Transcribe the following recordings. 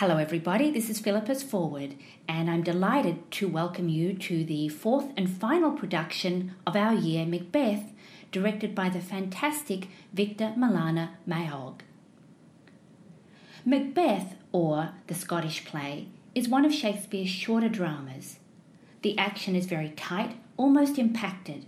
Hello, everybody. This is Philippa's Foreword, and I'm delighted to welcome you to the fourth and final production of our year, Macbeth, directed by the fantastic Victor Malana Maog. Macbeth, or the Scottish play, is one of Shakespeare's shorter dramas. The action is very tight, almost impacted,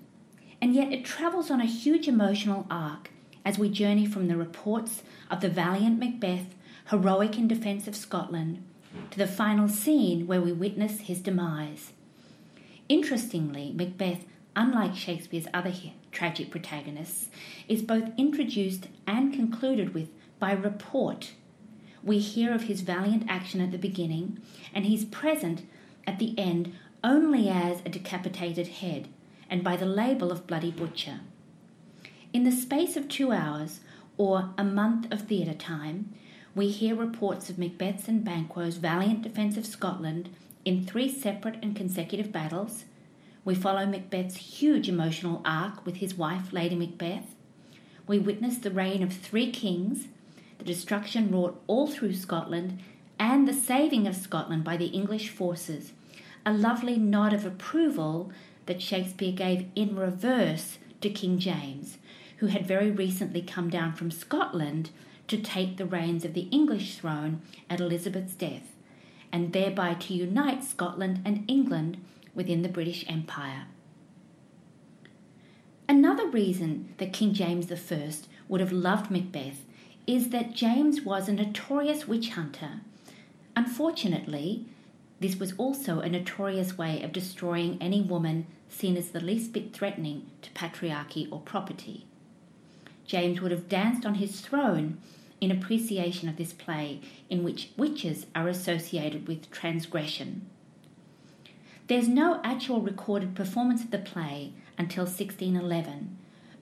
and yet it travels on a huge emotional arc as we journey from the reports of the valiant Macbeth heroic in defence of Scotland, to the final scene where we witness his demise. Interestingly, Macbeth, unlike Shakespeare's other tragic protagonists, is both introduced and concluded with by report. We hear of his valiant action at the beginning, and he's present at the end only as a decapitated head and by the label of Bloody Butcher. In the space of two hours, or a month of theatre time, we hear reports of Macbeth's and Banquo's valiant defence of Scotland in three separate and consecutive battles. We follow Macbeth's huge emotional arc with his wife, Lady Macbeth. We witness the reign of three kings, the destruction wrought all through Scotland, and the saving of Scotland by the English forces. A lovely nod of approval that Shakespeare gave in reverse to King James, who had very recently come down from Scotland to take the reins of the English throne at Elizabeth's death, and thereby to unite Scotland and England within the British Empire. Another reason that King James I would have loved Macbeth is that James was a notorious witch hunter. Unfortunately, this was also a notorious way of destroying any woman seen as the least bit threatening to patriarchy or property. James would have danced on his throne in appreciation of this play in which witches are associated with transgression. There's no actual recorded performance of the play until 1611,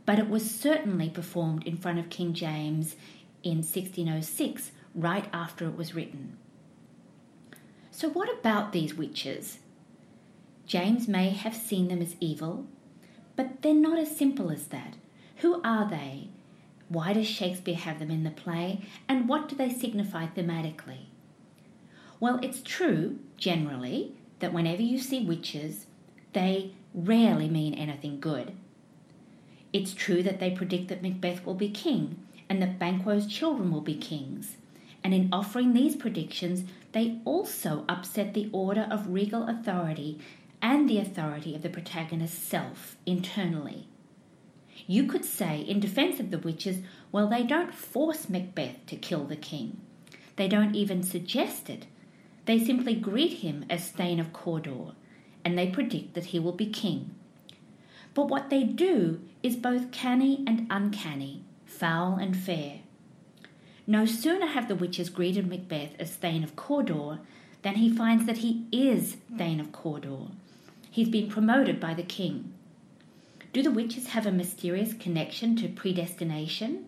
but it was certainly performed in front of King James in 1606, right after it was written. So, what about these witches? James may have seen them as evil, but they're not as simple as that. Who are they? Why does Shakespeare have them in the play? And what do they signify thematically? Well, it's true, generally, that whenever you see witches, they rarely mean anything good. It's true that they predict that Macbeth will be king and that Banquo's children will be kings. And in offering these predictions, they also upset the order of regal authority and the authority of the protagonist's self internally. You could say, in defense of the witches, well, they don't force Macbeth to kill the king. They don't even suggest it. They simply greet him as Thane of Cawdor, and they predict that he will be king. But what they do is both canny and uncanny, foul and fair. No sooner have the witches greeted Macbeth as Thane of Cawdor than he finds that he is Thane of Cawdor. He's been promoted by the king. Do the witches have a mysterious connection to predestination?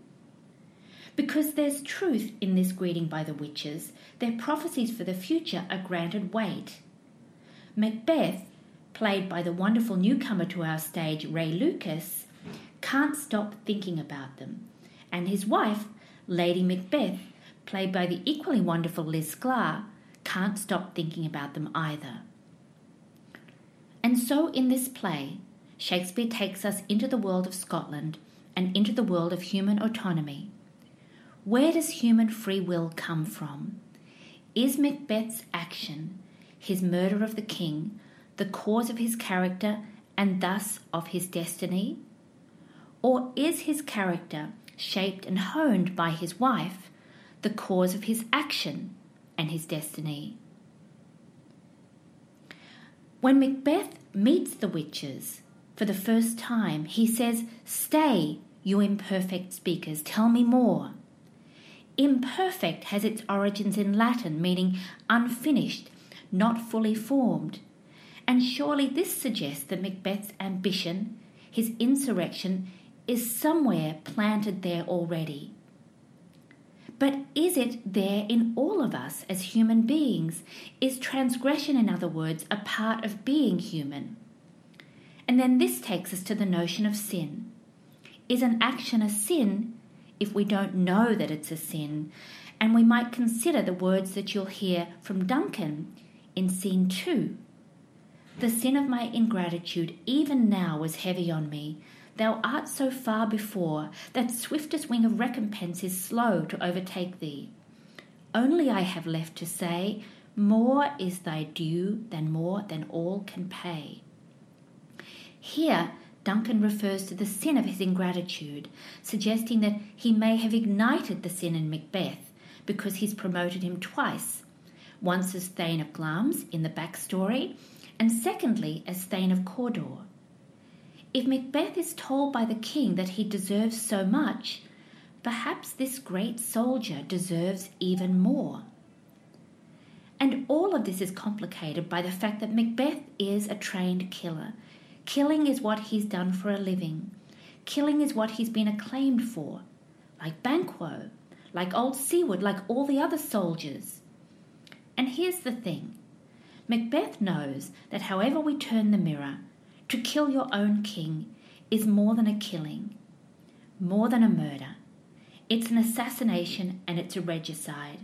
Because there's truth in this greeting by the witches, their prophecies for the future are granted weight. Macbeth, played by the wonderful newcomer to our stage, Rey Lucas, can't stop thinking about them, and his wife, Lady Macbeth, played by the equally wonderful Liz Sklar, can't stop thinking about them either. And so in this play, Shakespeare takes us into the world of Scotland and into the world of human autonomy. Where does human free will come from? Is Macbeth's action, his murder of the king, the cause of his character and thus of his destiny? Or is his character, shaped and honed by his wife, the cause of his action and his destiny? When Macbeth meets the witches, for the first time, he says, Stay, you imperfect speakers, tell me more. Imperfect has its origins in Latin, meaning unfinished, not fully formed. And surely this suggests that Macbeth's ambition, his insurrection, is somewhere planted there already. But is it there in all of us as human beings? Is transgression, in other words, a part of being human? And then this takes us to the notion of sin. Is an action a sin if we don't know that it's a sin? And we might consider the words that you'll hear from Duncan in scene two. The sin of my ingratitude even now was heavy on me. Thou art so far before that swiftest wing of recompense is slow to overtake thee. Only I have left to say, More is thy due than more than all can pay. Here, Duncan refers to the sin of his ingratitude, suggesting that he may have ignited the sin in Macbeth because he's promoted him twice once as Thane of Glamis in the backstory, and secondly as Thane of Cawdor. If Macbeth is told by the king that he deserves so much, perhaps this great soldier deserves even more. And all of this is complicated by the fact that Macbeth is a trained killer Killing is what he's done for a living. Killing is what he's been acclaimed for, like Banquo, like old Siward, like all the other soldiers. And here's the thing Macbeth knows that however we turn the mirror, to kill your own king is more than a killing, more than a murder. It's an assassination and it's a regicide.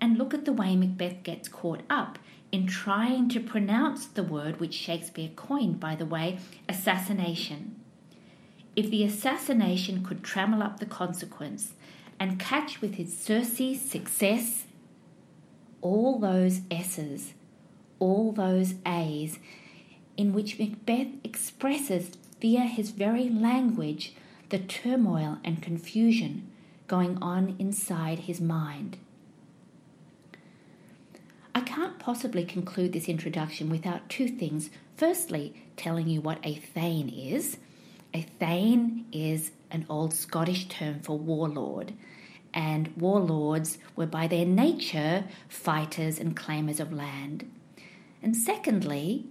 And look at the way Macbeth gets caught up in trying to pronounce the word which Shakespeare coined, by the way, assassination. If the assassination could trammel up the consequence and catch with his surcease success all those S's, all those A's, in which Macbeth expresses via his very language the turmoil and confusion going on inside his mind. Possibly conclude this introduction without two things. Firstly, telling you what a thane is. A thane is an old Scottish term for warlord, and warlords were by their nature fighters and claimers of land. And secondly,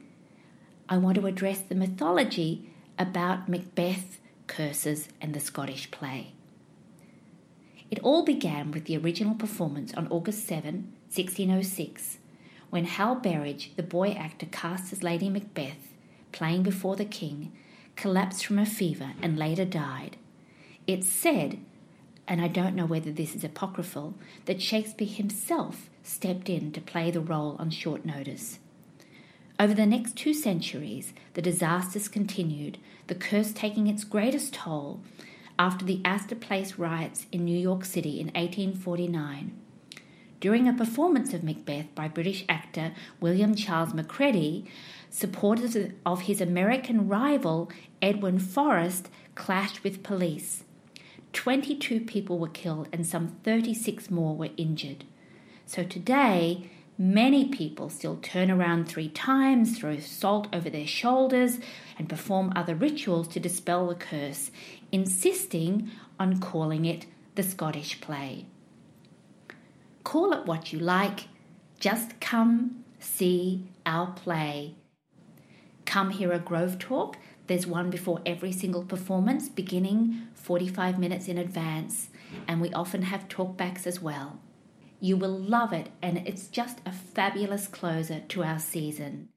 I want to address the mythology about Macbeth, curses, and the Scottish play. It all began with the original performance on August 7, 1606, when Hal Berridge, the boy actor cast as Lady Macbeth, playing before the king, collapsed from a fever and later died. It's said, and I don't know whether this is apocryphal, that Shakespeare himself stepped in to play the role on short notice. Over the next two centuries, the disasters continued, the curse taking its greatest toll after the Astor Place riots in New York City in 1849. During a performance of Macbeth by British actor William Charles Macready, supporters of his American rival Edwin Forrest clashed with police. 22 people were killed and some 36 more were injured. So today, many people still turn around three times, throw salt over their shoulders, and perform other rituals to dispel the curse, insisting on calling it the Scottish play. Call it what you like, just come see our play. Come hear a Grove talk. There's one before every single performance, beginning 45 minutes in advance, and we often have talkbacks as well. You will love it, and it's just a fabulous closer to our season.